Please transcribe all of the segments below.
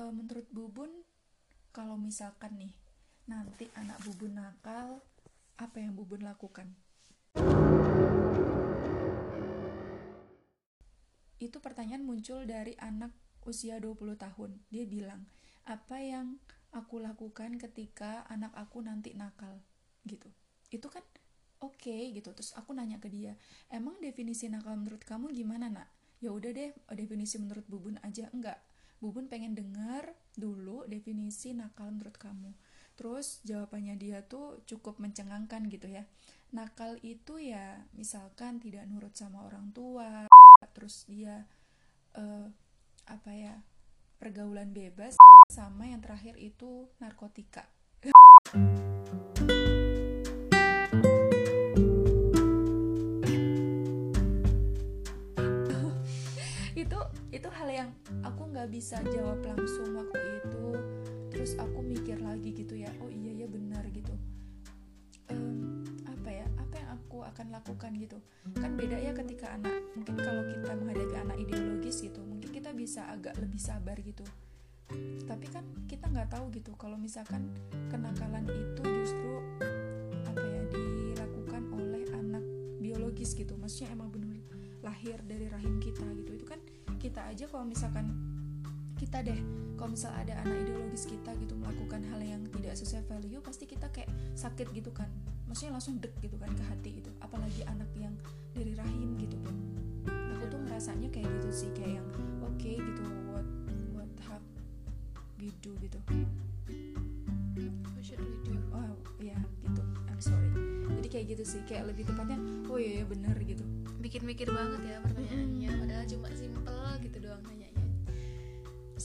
uh, menurut Bubun kalau misalkan nih nanti anak Bubun nakal apa yang Bubun lakukan? Itu pertanyaan muncul dari anak usia 20 tahun. Dia bilang apa yang aku lakukan ketika anak aku nanti nakal? Gitu. Itu kan oke okay, gitu. Terus aku nanya ke dia emang definisi nakal menurut kamu gimana nak? Ya udah deh definisi menurut bubun aja. Enggak bubun pengen dengar dulu definisi nakal menurut kamu. Terus jawabannya dia tuh cukup mencengangkan gitu ya. Nakal itu ya misalkan tidak nurut sama orang tua terus dia uh, apa ya pergaulan bebas sama yang terakhir itu narkotika bisa jawab langsung waktu itu. Terus aku mikir lagi gitu ya oh iya ya benar gitu. Um, apa ya apa yang aku akan lakukan gitu. Kan beda ya ketika anak mungkin kalau kita menghadapi anak ideologis gitu mungkin kita bisa agak lebih sabar gitu. Tapi kan kita nggak tahu gitu kalau misalkan kenakalan itu justru apa ya dilakukan oleh anak biologis gitu. Maksudnya emang benar lahir dari rahim kita gitu. Itu kan kita aja kalau misalkan kita deh kalau misal ada anak ideologis kita gitu melakukan hal yang tidak sesuai value pasti kita kayak sakit gitu kan. Maksudnya langsung dek gitu kan ke hati gitu. Apalagi anak yang dari rahim gitu kan aku tuh ngerasanya kayak gitu sih kayak yang oke okay, gitu what what have we do gitu. What should we do? Oh ya gitu. I'm sorry. Jadi kayak gitu sih kayak lebih tepatnya oh iya, iya bener gitu. Bikin mikir banget ya pertanyaannya. Padahal cuma nanyanya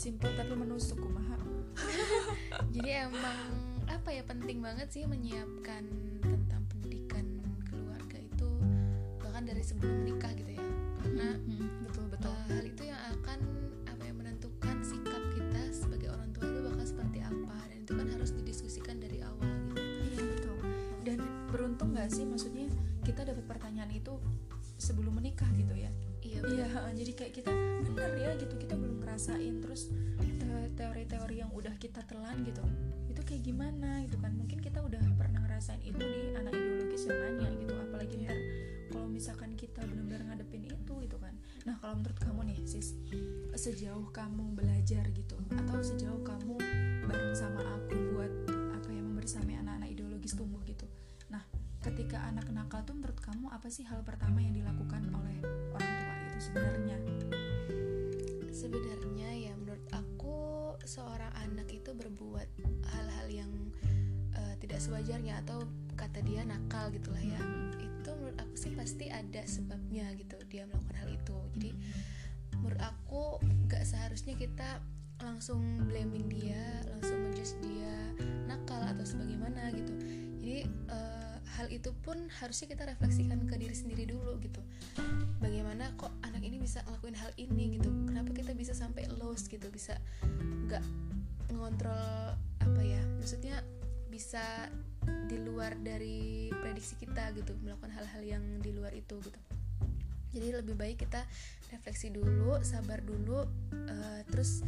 simple tapi menusuk kumaha? Jadi emang apa ya penting banget sih menyiapkan tentang pendidikan keluarga itu bahkan dari sebelum menikah gitu. Itu kayak gimana gitu kan? Mungkin kita udah pernah ngerasain itu di anak ideologis yang nanya gitu. Apalagi ntar kalau misalkan kita benar-benar ngadepin itu gitu kan. Nah kalau menurut kamu nih sis sejauh kamu belajar gitu atau sejauh kamu bareng sama aku buat apa ya membersamai anak-anak ideologis tumbuh gitu. Nah ketika anak nakal tuh menurut kamu apa sih hal pertama yang dilakukan oleh orang tua itu sebenarnya? Sebenarnya ya seorang anak itu berbuat hal-hal yang uh, tidak sewajarnya atau kata dia nakal gitulah ya. Itu menurut aku sih pasti ada sebabnya gitu dia melakukan hal itu. Jadi menurut aku gak seharusnya kita langsung blaming dia langsung menjudge dia nakal atau sebagaimana gitu. Jadi uh, hal itu pun harusnya kita refleksikan ke diri sendiri dulu gitu. Bagaimana kok anak ini bisa ngelakuin hal ini gitu? Kenapa kita bisa sampai lost gitu? Bisa nggak ngontrol apa ya maksudnya bisa di luar dari prediksi kita gitu melakukan hal-hal yang di luar itu gitu. Jadi lebih baik kita refleksi dulu sabar dulu uh, terus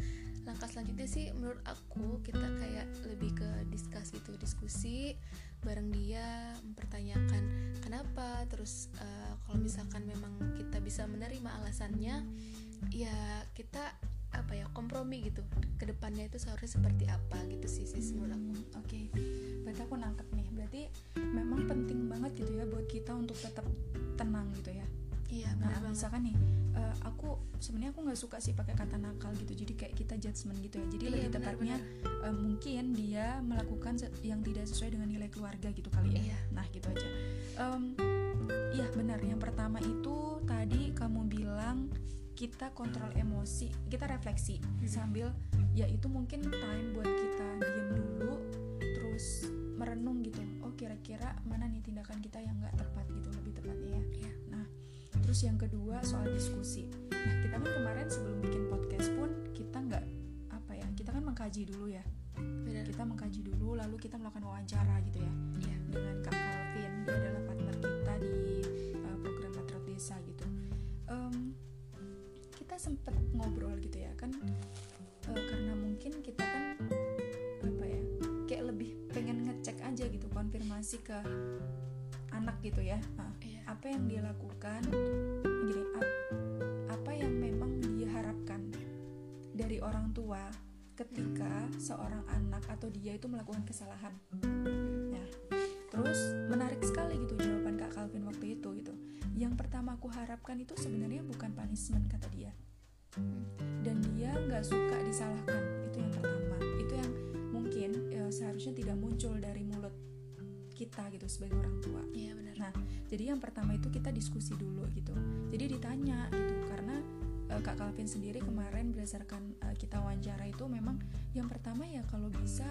langkah selanjutnya sih menurut aku kita kayak lebih ke diskus gitu diskusi bareng dia mempertanyakan kenapa terus uh, kalau misalkan memang kita bisa menerima alasannya ya kita apa ya kompromi gitu ke depannya itu seharusnya seperti apa gitu sih sih menurut aku oke okay. berarti aku nangkep nih berarti memang penting banget gitu ya buat kita untuk tetap tenang gitu ya iya nah misalkan nih uh, aku sebenarnya aku nggak suka sih pakai kata nakal gitu. Jadi kayak kita judgement gitu ya. Jadi iya, lebih tepatnya uh, mungkin dia melakukan yang tidak sesuai dengan nilai keluarga gitu kali ya. Iya. nah gitu aja. Um, iya benar yang pertama itu tadi kamu bilang kita kontrol emosi kita refleksi hmm. sambil ya itu mungkin time buat kita diem dulu terus merenung gitu. Oh kira-kira mana nih tindakan kita yang nggak tepat gitu lebih tepatnya ya terus yang kedua soal diskusi nah kita kan kemarin sebelum bikin podcast pun kita nggak apa ya kita kan mengkaji dulu ya Benar. kita mengkaji dulu lalu kita melakukan wawancara gitu ya Iya. dengan kak Calvin dia adalah partner kita di uh, program Patriot Desa gitu um, kita sempet ngobrol gitu ya kan uh, karena mungkin kita kan apa ya kayak lebih pengen ngecek aja gitu konfirmasi ke anak gitu ya. Nah, Iya. apa yang dia lakukan? Gini ap- apa yang memang dia harapkan dari orang tua ketika seorang anak atau dia itu melakukan kesalahan? Nah terus menarik sekali gitu jawaban kak Calvin waktu itu gitu. Yang pertama aku harapkan itu sebenarnya bukan punishment kata dia. Dan dia nggak suka disalahkan itu yang pertama. Itu yang mungkin eh, seharusnya tidak muncul dari kita gitu sebagai orang tua Iya benar. Nah, jadi yang pertama itu kita diskusi dulu gitu. Jadi ditanya gitu karena eh, Kak Calvin sendiri kemarin berdasarkan eh, kita wawancara itu memang yang pertama ya kalau bisa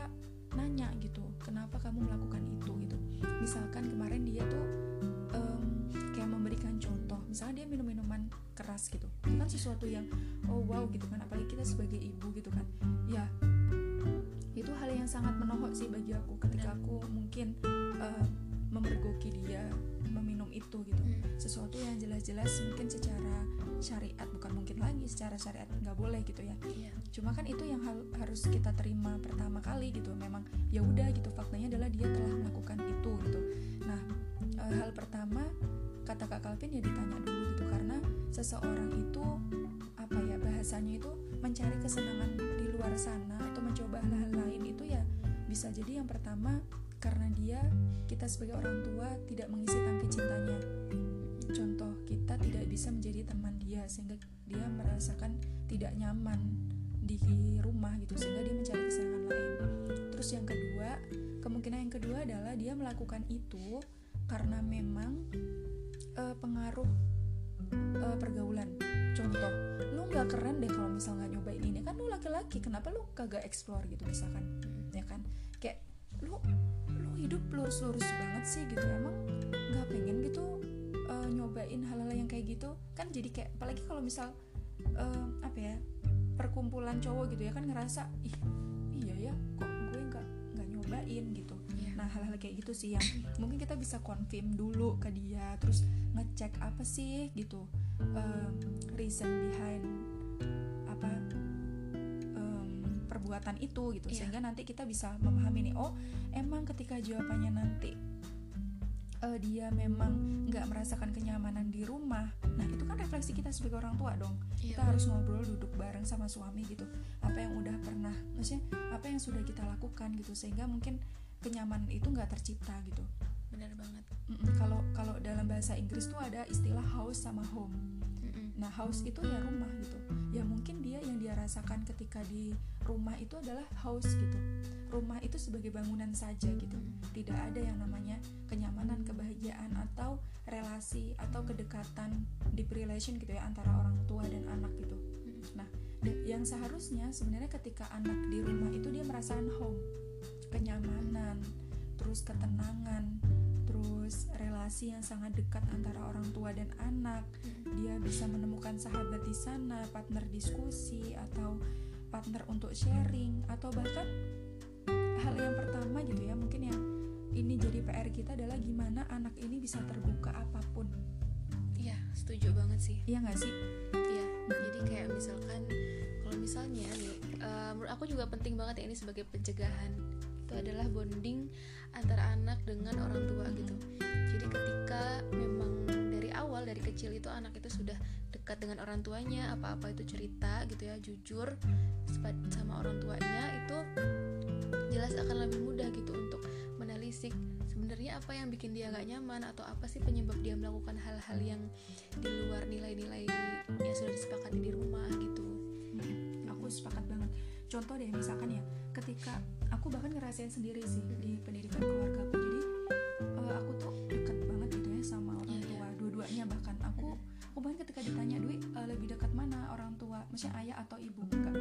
nanya gitu, kenapa kamu melakukan itu gitu. Misalkan kemarin dia tuh em, kayak memberikan contoh, misalnya dia minum minuman keras gitu. Itu kan sesuatu yang oh wow gitu kan apalagi kita sebagai ibu gitu kan. Ya itu hal yang sangat menohok sih bagi aku ketika aku mungkin eh, memergoki dia meminum itu gitu. Hmm. sesuatu yang jelas-jelas mungkin secara syariat bukan mungkin lagi secara syariat nggak boleh gitu ya. Iya. cuma kan itu yang hal- harus kita terima pertama kali gitu. Memang ya udah gitu faktanya adalah dia telah melakukan itu gitu. Nah eh, hal pertama kata kak Calvin ya ditanya dulu gitu. Karena seseorang itu apa ya bahasanya itu mencari kesenangan luar sana atau mencoba hal-hal lain itu ya bisa jadi yang pertama karena dia kita sebagai orang tua tidak mengisi tangki cintanya. Contoh kita tidak bisa menjadi teman dia sehingga dia merasakan tidak nyaman di rumah gitu sehingga dia mencari kesenangan lain. Terus yang kedua kemungkinan yang kedua adalah dia melakukan itu karena memang eh, pengaruh eh, pergaulan. Contoh lu nggak keren deh kalau misal nggak nyobain ini. Kan lu laki-laki kenapa lu kagak explore gitu misalkan? Ya kan? Kayak lu lu hidup lurus-lurus banget sih gitu. Emang nggak pengen gitu eh, nyobain hal-hal yang kayak gitu? Kan jadi kayak apalagi kalau misal eh, apa ya perkumpulan cowok gitu ya kan ngerasa ih iya ya kok gue nggak nggak nyobain? gitu. Iya. nah hal-hal kayak gitu sih yang mungkin kita bisa confirm dulu ke dia. Terus ngecek apa sih gitu em, reason behind apa em, perbuatan itu gitu. Iya. sehingga nanti kita bisa memahami nih oh emang ketika jawabannya nanti eh, dia memang nggak merasakan kenyamanan di rumah nah itu kan refleksi kita sebagai orang tua dong. Iya, kita harus ngobrol duduk bareng sama suami gitu. Apa yang udah pernah maksudnya apa yang sudah kita lakukan gitu sehingga mungkin kenyamanan itu nggak tercipta gitu benar banget. Kalau kalau dalam bahasa Inggris tuh ada istilah house sama home. Mm-mm. nah house itu ya rumah gitu. Ya mungkin dia yang dia rasakan ketika di rumah itu adalah house gitu. Rumah itu sebagai bangunan saja gitu. Tidak ada yang namanya kenyamanan kebahagiaan atau relasi atau kedekatan deep relation gitu ya antara orang tua dan anak gitu. Nah, yang seharusnya sebenarnya ketika anak di rumah itu dia merasakan home, kenyamanan, terus ketenangan, terus relasi yang sangat dekat antara orang tua dan anak. Dia bisa menemukan sahabat di sana, partner diskusi atau partner untuk sharing atau bahkan hal yang pertama gitu ya, mungkin yang ini jadi PR kita adalah gimana anak ini bisa terbuka apa pun. Iya, setuju banget sih. Iya nggak sih? Iya, jadi kayak misalkan kalau misalnya nih, eh, menurut aku juga penting banget ya ini sebagai pencegahan. Itu adalah bonding antara anak dengan orang tua gitu. Jadi ketika memang dari awal dari kecil itu anak itu sudah dekat dengan orang tuanya, apa-apa itu cerita gitu ya, jujur sama orang tuanya itu jelas akan lebih mudah gitu untuk menelisik sebenarnya apa yang bikin dia gak nyaman atau apa sih penyebab dia melakukan hal-hal yang di luar nilai-nilai yang sudah disepakati di rumah gitu aku sepakat banget contoh deh misalkan ya ketika aku bahkan ngerasain sendiri sih di pendidikan keluarga aku. Jadi eh, aku tuh dekat banget gitu ya sama orang Iya, tua dua-duanya bahkan. Aku aku bahkan ketika ditanya Dwi eh, lebih dekat mana orang tua? Maksudnya ayah atau ibu enggak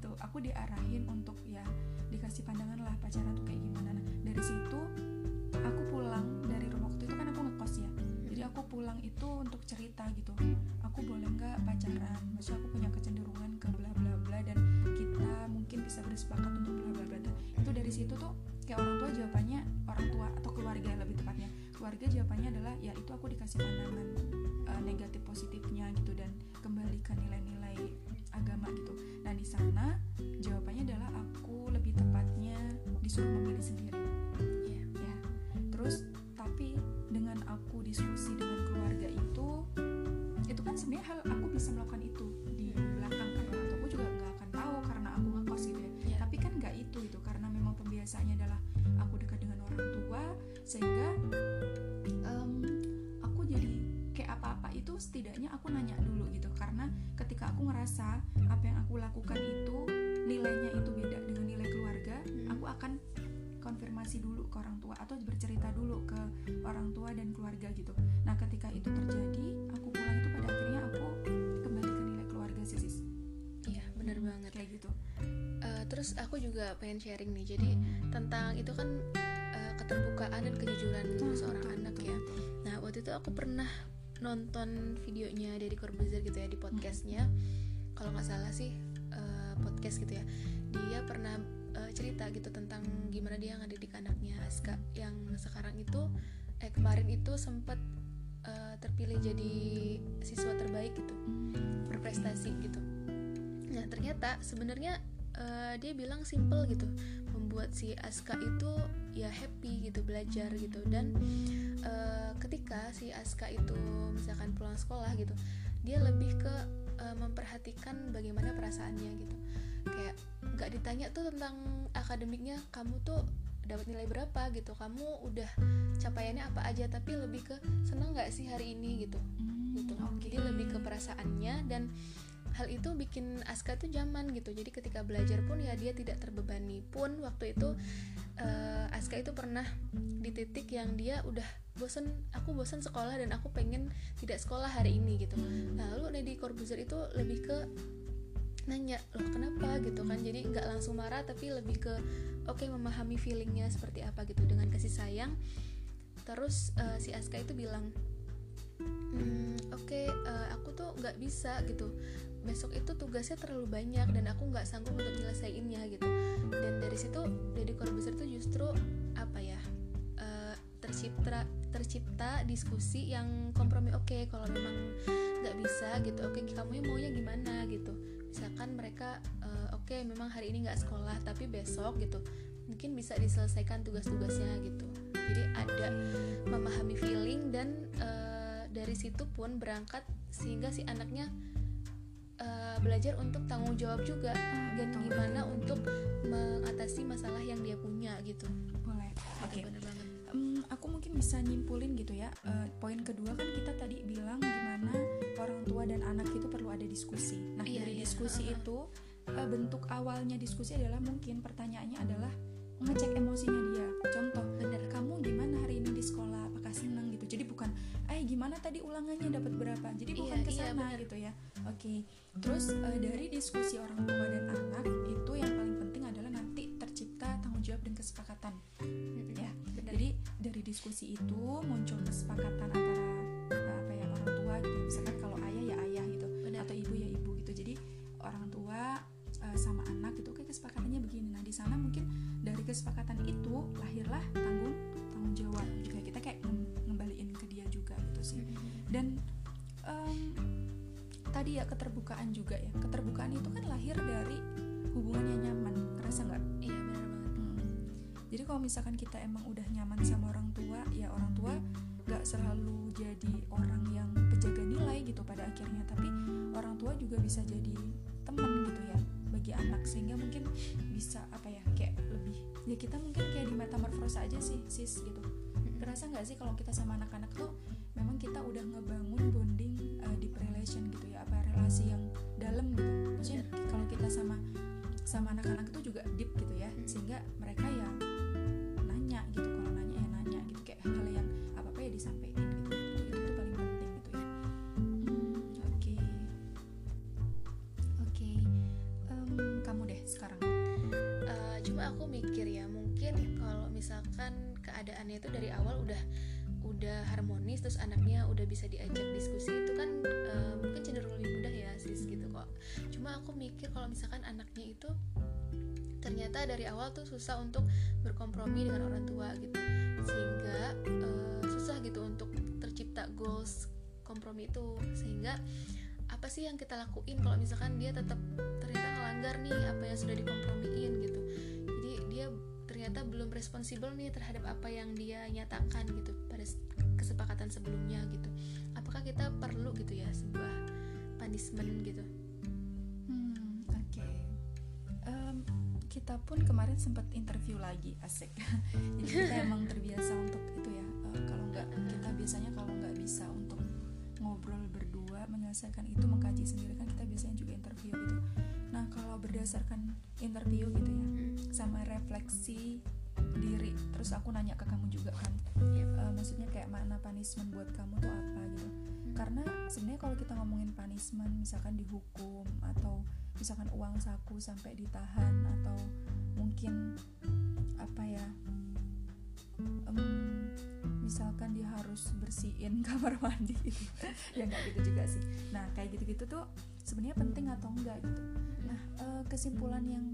gitu. Aku diarahin untuk ya dikasih pandangan lah pacaran tuh kayak gimana. Nah dari situ aku pulang dari rumah waktu itu kan aku ngekos ya. Jadi aku pulang itu untuk cerita gitu. Aku boleh nggak pacaran? Maksudnya aku sehingga em, aku jadi kayak apa-apa itu setidaknya aku nanya dulu gitu. Karena ketika aku ngerasa apa yang aku lakukan itu nilainya itu beda dengan nilai keluarga Hmm. aku akan konfirmasi dulu ke orang tua atau bercerita dulu ke orang tua dan keluarga gitu. Nah ketika itu terjadi aku pulang itu pada akhirnya aku kembali ke nilai keluarga sih sis. Iya bener banget. Kayak gitu. Eh, terus aku juga pengen sharing nih. Jadi tentang itu kan keterbukaan dan kejujuran Nah, seorang betul, anak betul, ya. betul. nah waktu itu aku pernah nonton videonya dari Corbuzier gitu ya di podcastnya. Kalau nggak salah sih eh, podcast gitu ya. Dia pernah eh, cerita gitu tentang gimana dia ngedidik anaknya. Aska yang sekarang itu eh kemarin itu sempat eh, terpilih jadi siswa terbaik gitu berprestasi gitu. Nah ternyata sebenarnya eh, dia bilang simple gitu membuat si Aska itu ya happy gitu belajar gitu. Dan eh, ketika si Aska itu misalkan pulang sekolah gitu dia lebih ke eh, memperhatikan bagaimana perasaannya gitu. Kayak nggak ditanya tuh tentang akademiknya kamu tuh dapat nilai berapa gitu? Kamu udah capaiannya apa aja? Tapi lebih ke seneng nggak sih hari ini? gitu. Hmm, gitu. oke. jadi lebih ke perasaannya dan hal itu bikin Aska tuh nyaman gitu. Jadi ketika belajar pun ya dia tidak terbebani pun. Waktu itu eh, Aska itu pernah di titik yang dia udah bosen aku bosen sekolah dan aku pengen tidak sekolah hari ini gitu. Lalu Neddy Corbuzier itu lebih ke nanya loh kenapa? gitu kan. Jadi nggak langsung marah tapi lebih ke oke memahami feelingnya seperti apa gitu. Dengan kasih sayang. Terus eh, si Aska itu bilang "Hmm, oke eh, aku tuh nggak bisa gitu besok itu tugasnya terlalu banyak dan aku nggak sanggup untuk nyelesainnya gitu. Dan dari situ Deddy Corbuzier tuh justru apa ya eh, tercipta tercipta diskusi yang kompromi oke kalau memang nggak bisa gitu oke kamu maunya gimana? gitu. Misalkan mereka eh, oke memang hari ini nggak sekolah tapi besok gitu. Mungkin bisa diselesaikan tugas-tugasnya gitu. Jadi ada memahami feeling dan eh, dari situ pun berangkat sehingga si anaknya eh, belajar untuk tanggung jawab juga dan betul. gimana untuk mengatasi masalah yang dia punya gitu. Boleh. Oke. Gitu, bener banget. Em, aku mungkin bisa nyimpulin gitu ya Eh, poin kedua kan kita tadi bilang gimana orang tua dan anak itu perlu ada diskusi. Nah Iya, dari iya. diskusi Heeh. itu eh, bentuk awalnya diskusi adalah mungkin pertanyaannya adalah ngecek emosinya dia. Contoh bener. Kamu gimana eh gimana tadi ulangannya dapat berapa? Jadi bukan Iya, ke iya, sana bener. gitu ya. Oke. Terus eh, dari diskusi orang tua dan anak itu yang paling penting adalah nanti tercipta tanggung jawab dan kesepakatan. Mm-mm. ya. Bener. jadi dari diskusi itu muncul kesepakatan antara eh, apa ya orang tua gitu. Misalkan kalau ayah ya ayah gitu. Bener. atau ibu ya ibu gitu. Jadi orang tua eh, sama anak itu kayak kesepakatannya begini. Nah di sana mungkin dari kesepakatan itu tadi ya keterbukaan juga ya. Keterbukaan itu kan lahir dari hubungan yang nyaman ngerasa nggak? Iya bener banget. Hmm. Jadi kalau misalkan kita emang udah nyaman sama orang tua, ya orang tua gak selalu jadi orang yang penjaga nilai gitu pada akhirnya, tapi orang tua juga bisa jadi teman gitu ya bagi anak. Sehingga mungkin bisa apa ya kayak lebih ya kita mungkin kayak di metamorfosa aja sih sis gitu. Kerasa nggak sih kalau kita sama anak-anak tuh memang kita udah ngebangun bonding relation gitu ya apa relasi yang dalam gitu. Maksudnya kalau kita sama sama anak-anak itu juga deep gitu ya sehingga mereka ya nanya gitu kalau nanya ya nanya gitu kayak hal yang apa apa ya disampaikan gitu. Itu itu, itu paling penting gitu ya. Hmm, oke. Oke Em, kamu deh sekarang. Eh, cuma aku mikir ya mungkin kalau misalkan keadaannya itu dari awal udah udah harmonis terus anaknya udah bisa diajak diskusi itu kan uh, mungkin cenderung lebih mudah ya sis gitu kok. Cuma aku mikir kalau misalkan anaknya itu ternyata dari awal tuh susah untuk berkompromi dengan orang tua gitu. Sehingga uh, susah gitu untuk tercipta goals kompromi itu. Sehingga apa sih yang kita lakuin kalau misalkan dia tetap ternyata ngelanggar nih apa yang sudah dikompromiin gitu. Jadi dia ternyata belum responsibel nih terhadap apa yang dia nyatakan gitu pada kita perlu gitu ya sebuah punishment gitu. Hmm, oke. Okay. um, kita pun kemarin sempat interview lagi asik. Jadi kita emang terbiasa untuk itu ya uh, kalau nggak kita biasanya kalau nggak bisa untuk ngobrol berdua menyelesaikan itu mengkaji sendiri kan kita biasanya juga interview gitu. Nah kalau berdasarkan interview gitu ya sama refleksi diri terus aku nanya ke kamu juga kan. Ya, uh, maksudnya kayak mana punishment buat kamu tuh apa gitu karena sebenarnya kalau kita ngomongin punishment misalkan dihukum atau misalkan uang saku sampai ditahan atau mungkin apa ya um, misalkan dia harus bersihin kamar mandi. Ya nggak gitu juga sih. Nah kayak gitu-gitu tuh sebenarnya penting atau enggak gitu. Nah uh, kesimpulan yang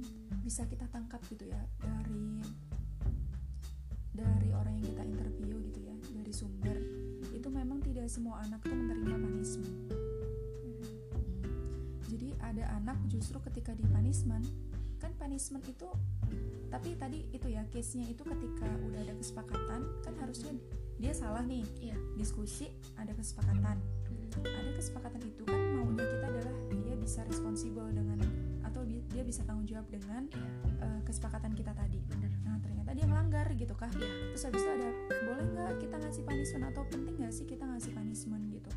bisa kita tangkap gitu ya dari dari orang yang kita interview gitu ya dari sumber itu memang tidak semua anak tuh menerima punishment hmm. jadi ada anak justru ketika di punishment kan punishment itu tapi tadi itu ya case nya itu ketika udah ada kesepakatan kan harusnya dia salah nih iya. diskusi ada kesepakatan hmm. ada kesepakatan itu kan maunya kita adalah dia bisa responsibel dengan atau dia bisa tanggung jawab dengan uh, kesepakatan kita tadi nah ternyata dia melanggar gitu kah? Ya. terus habis itu ada boleh nggak kita ngasih punishment atau penting nggak sih kita ngasih punishment? gitu.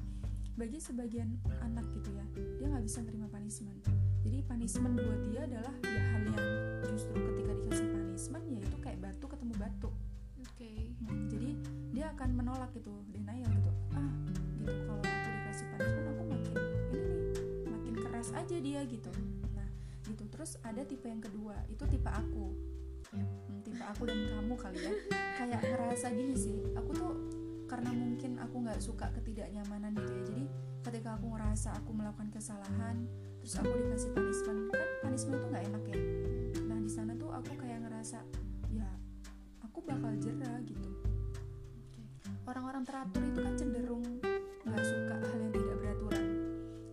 Bagi sebagian anak gitu ya dia nggak bisa terima punishment. Jadi punishment buat dia adalah ya hal yang justru ketika dikasih punishment ya itu kayak batu ketemu batu. Oke. Okay. hmm, jadi dia akan menolak gitu denial gitu. Ah gitu kalau aku dikasih punishment aku makin ini nih makin keras aja dia gitu. Gitu. Terus ada tipe yang kedua itu tipe aku tipe aku dan kamu kali ya. Kayak ngerasa gini sih aku tuh karena mungkin aku nggak suka ketidaknyamanan gitu ya. Jadi ketika aku ngerasa aku melakukan kesalahan terus aku dikasih punishment kan punishment itu nggak enak ya. Nah di sana tuh aku kayak ngerasa ya aku bakal jerah gitu. Orang-orang teratur itu kan cenderung nggak suka hal yang tidak beraturan.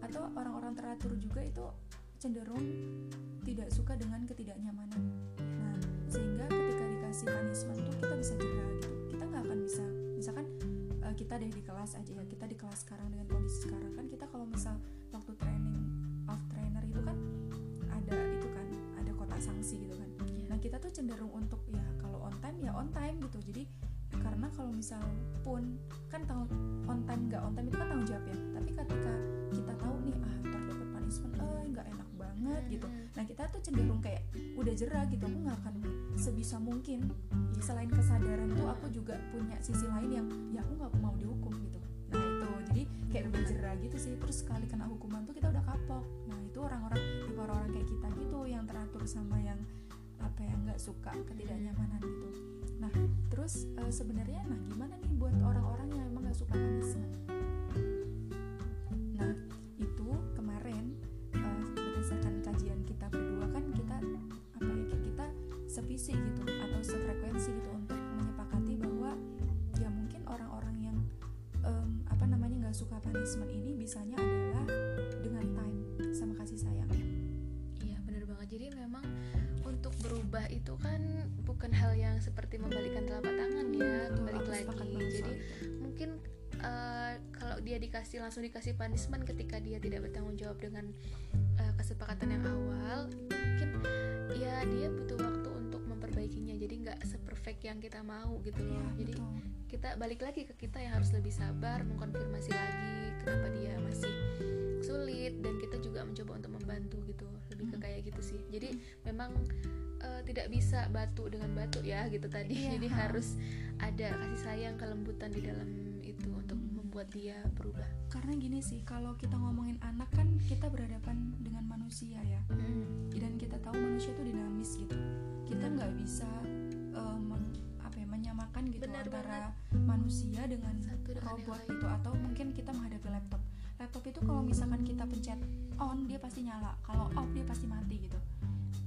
Atau orang-orang teratur juga itu cenderung tidak suka dengan ketidaknyamanan. Dikasih punishment tuh kita bisa jerah gitu. Kita nggak akan bisa, misalkan uh, kita deh di kelas aja ya, kita di kelas sekarang dengan kondisi sekarang kan kita kalau misal waktu training off trainer itu kan ada itu kan ada kotak sanksi gitu kan. Iya. Nah kita tuh cenderung untuk ya kalau on time ya on time gitu. Jadi karena kalau misal pun kan tahu on time nggak on time itu kan tanggung jawab ya. Tapi ketika kita tahu nih ah terdapat punishment, eh nggak enak banget gitu nah kita tuh cenderung kayak udah jerah gitu aku nggak akan sebisa mungkin. Selain kesadaran tuh aku juga punya sisi lain yang ya aku nggak mau dihukum gitu. Nah itu. Jadi kayak udah jerah gitu sih. Terus sekali kena hukuman tuh kita udah kapok. Nah itu orang-orang tipe orang-orang kayak kita gitu yang teratur sama yang apa yang nggak suka ketidaknyamanan gitu. Nah terus uh, sebenarnya nah gimana nih buat orang-orang yang emang nggak suka punishment sevisi gitu atau sefrekuensi gitu untuk menyepakati bahwa ya mungkin orang-orang yang um, apa namanya nggak suka punishment ini bisanya adalah dengan time sama kasih sayang. Iya benar banget. Jadi memang untuk berubah itu kan bukan hal yang seperti membalikan telapak tangan ya kembali lagi. jadi mungkin uh, kalau dia dikasih langsung dikasih punishment ketika dia tidak bertanggung jawab dengan uh, kesepakatan yang awal mungkin ya dia butuh waktu nggak seperfect yang kita mau gitu loh ya, jadi betul. kita balik lagi ke kita yang harus lebih sabar mengkonfirmasi lagi kenapa dia masih sulit dan kita juga mencoba untuk membantu gitu lebih ke hmm. kayak gitu sih jadi memang uh, tidak bisa batu dengan batu ya gitu tadi ya, jadi ha. harus ada kasih sayang kelembutan di dalam itu untuk membuat dia berubah karena gini sih kalau kita ngomongin anak kan kita berhadapan dengan manusia ya hmm. dan kita tahu manusia itu dinamis gitu kita nggak bisa um, apa ya menyamakan gitu Benar antara manusia dengan Satu dengan robot gitu. Atau mungkin kita menghadapi laptop. Laptop itu kalau misalkan kita pencet on dia pasti nyala. Kalau off dia pasti mati gitu.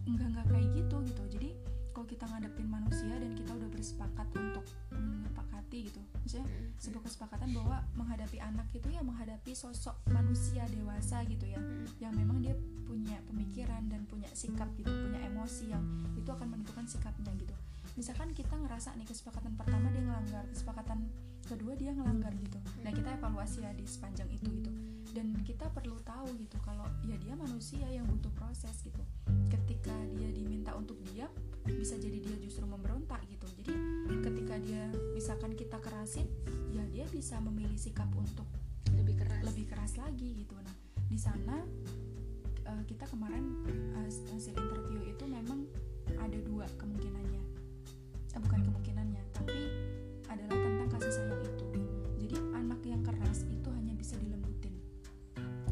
Enggak enggak kayak gitu gitu. Jadi kalau kita ngadepin manusia dan kita udah bersepakat untuk menyepakati gitu. Maksudnya Mm-mm. sebuah kesepakatan bahwa menghadapi anak itu ya menghadapi sosok manusia dewasa gitu ya. Mm-mm. yang memang dia punya pemikiran dan punya sikap gitu punya emosi yang itu akan menentukan sikapnya gitu misalkan kita ngerasa nih kesepakatan pertama dia ngelanggar kesepakatan kedua dia ngelanggar gitu. Nah kita evaluasi ya di sepanjang itu gitu. Dan kita perlu tahu gitu kalau ya dia manusia yang butuh proses gitu. Ketika dia diminta untuk diam bisa jadi dia justru memberontak gitu. Jadi ketika dia misalkan kita kerasin ya dia bisa memilih sikap untuk lebih keras. lebih keras lagi gitu. Nah di sana eh, kita kemarin eh, hasil interview itu memang ada dua kemungkinannya eh, bukan kemungkinannya tapi adalah tentang kasih sayang itu. Jadi anak yang keras itu hanya bisa dilembutin.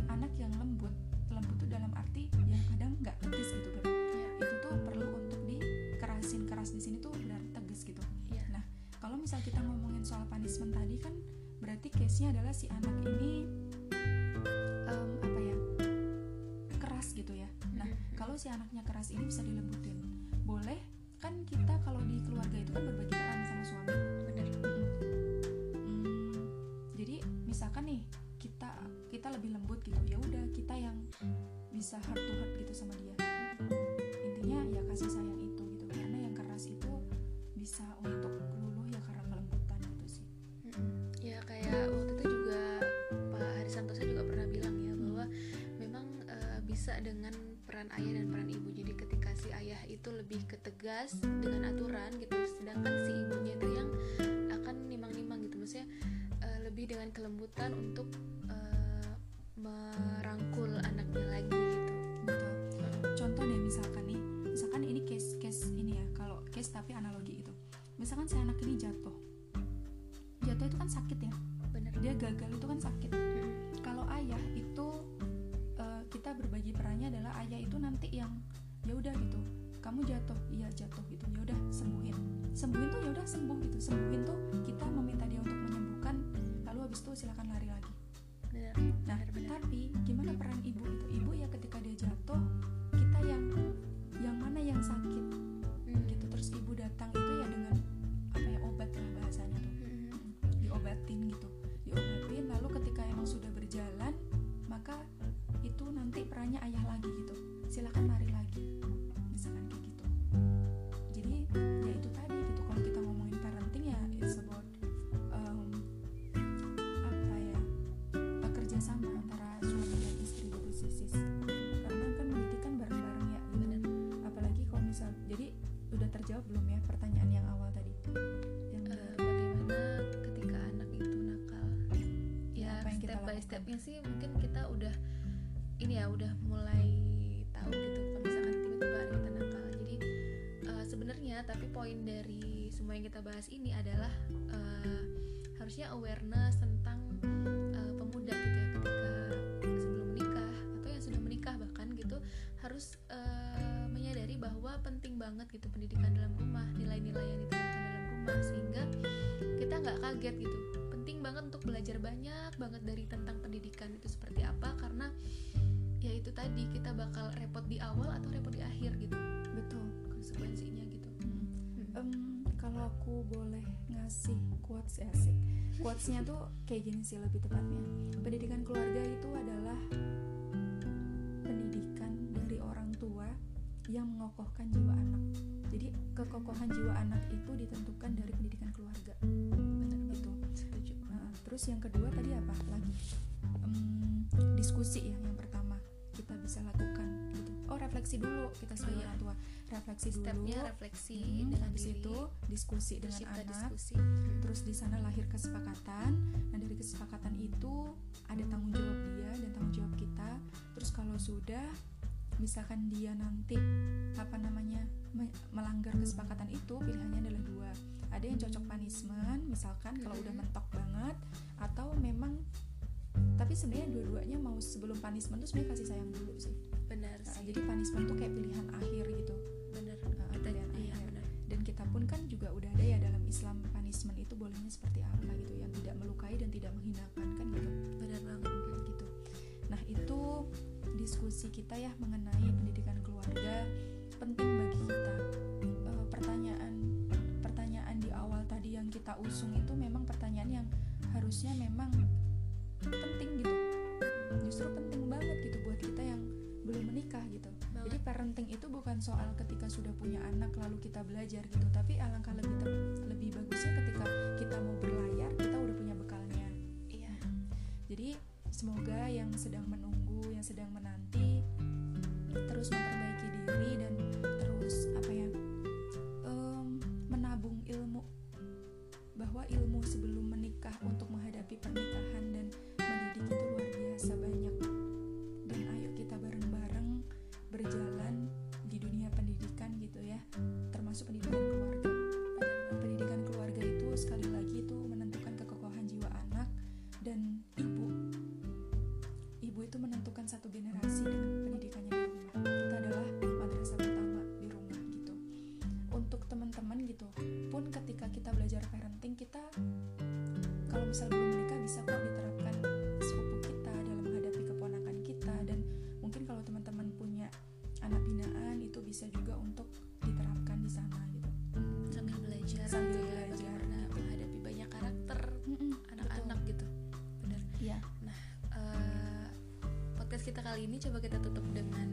Anak yang lembut lembut itu dalam arti yang kadang nggak tegas gitu kan ya itu tuh perlu untuk dikerasin keras di sini tuh berarti tegas gitu. Ya Nah, kalau misal kita ngomongin soal punishment tadi kan berarti case-nya adalah si anak ini em, apa ya keras gitu ya. Nah, Mhm. kalau si anaknya keras ini bisa dilembutin, boleh kan kita kalau di keluarga itu kan berbagi peran sama suami. benar Hmm, jadi misalkan nih kita kita lebih lembut gitu, ya udah kita yang bisa heart to heart gitu sama dia. Intinya ya kasih sayang ketegas dengan aturan gitu. Sedangkan si ibunya itu yang akan nimang-nimang gitu. Maksudnya eh, lebih dengan kelembutan untuk jatuh, jatuh gitu. Ya udah sembuhin. Sembuhin tuh ya udah sembuh gitu. Sembuhin tuh kita meminta dia untuk menyembuhkan lalu habis itu silakan lari lagi. Nah, tapi gimana peran ibu itu? Ibu ya ketika dia jatuh, kita yang yang mana yang sakit Mm. gitu. Terus ibu datang itu ya dengan apa ya obat lah bahasanya tuh, Mm-mm. diobatin gitu, diobatin. Lalu ketika emang sudah berjalan, maka itu nanti perannya ayah lagi step by stepnya sih mungkin kita udah ini ya udah mulai tahu gitu kalau misalkan tiba-tiba anak kita nakal jadi eh, sebenarnya tapi poin dari semua yang kita bahas ini adalah eh, harusnya awareness tentang eh, pemuda gitu ya ketika sebelum menikah atau yang sudah menikah bahkan gitu harus eh, menyadari bahwa penting banget gitu pendidikan dalam rumah nilai-nilai yang dalam rumah sehingga kita nggak kaget gitu. Penting banget untuk belajar banyak banget dari tentang pendidikan itu seperti apa karena ya itu tadi kita bakal repot di awal atau repot di akhir gitu. Betul. Konsekuensinya gitu. Em, kalau aku boleh ngasih quotes ya sih quotesnya tuh kayak gini sih lebih tepatnya. Pendidikan keluarga itu adalah pendidikan dari orang tua yang mengokohkan jiwa anak jadi kekokohan jiwa anak itu ditentukan dari pendidikan keluarga. Benar. Gitu. Setuju. Nah, terus yang kedua tadi apa lagi? Em, diskusi ya yang pertama kita bisa lakukan gitu. Oh refleksi dulu kita sebagai Oh, iya. orang tua. Refleksi stepnya dulu refleksi Hmm, dengan habis diri. itu diskusi dengan anak. diskusi. Terus di sana lahir kesepakatan. Nah dari kesepakatan itu ada tanggung jawab dia dan tanggung jawab kita. Terus kalau sudah misalkan dia nanti apa namanya melanggar kesepakatan itu pilihannya adalah dua ada yang cocok punishment misalkan kalau udah mentok banget atau memang tapi sebenarnya dua-duanya mau sebelum punishment tuh sebenarnya kasih sayang dulu sih benar nah, sih. Nah, jadi punishment tuh kayak pilihan akhir gitu benar nah, kita, pilihan iya, akhir benar. dan kita pun kan juga udah ada ya dalam Islam punishment itu bolehnya seperti apa gitu yang tidak melukai dan tidak menghina. edukasi kita ya mengenai pendidikan keluarga penting bagi kita. Eh, pertanyaan pertanyaan di awal tadi yang kita usung itu memang pertanyaan yang harusnya memang penting gitu. Justru penting banget gitu buat kita yang belum menikah gitu. Jadi parenting itu bukan soal ketika sudah punya anak lalu kita belajar gitu, tapi alangkah lebih lebih bagusnya ketika kita mau berlayar kita udah punya bekalnya. Iya. Jadi semoga yang sedang menunggu, yang sedang menanti outros no Brasil. É? kali ini coba kita tutup dengan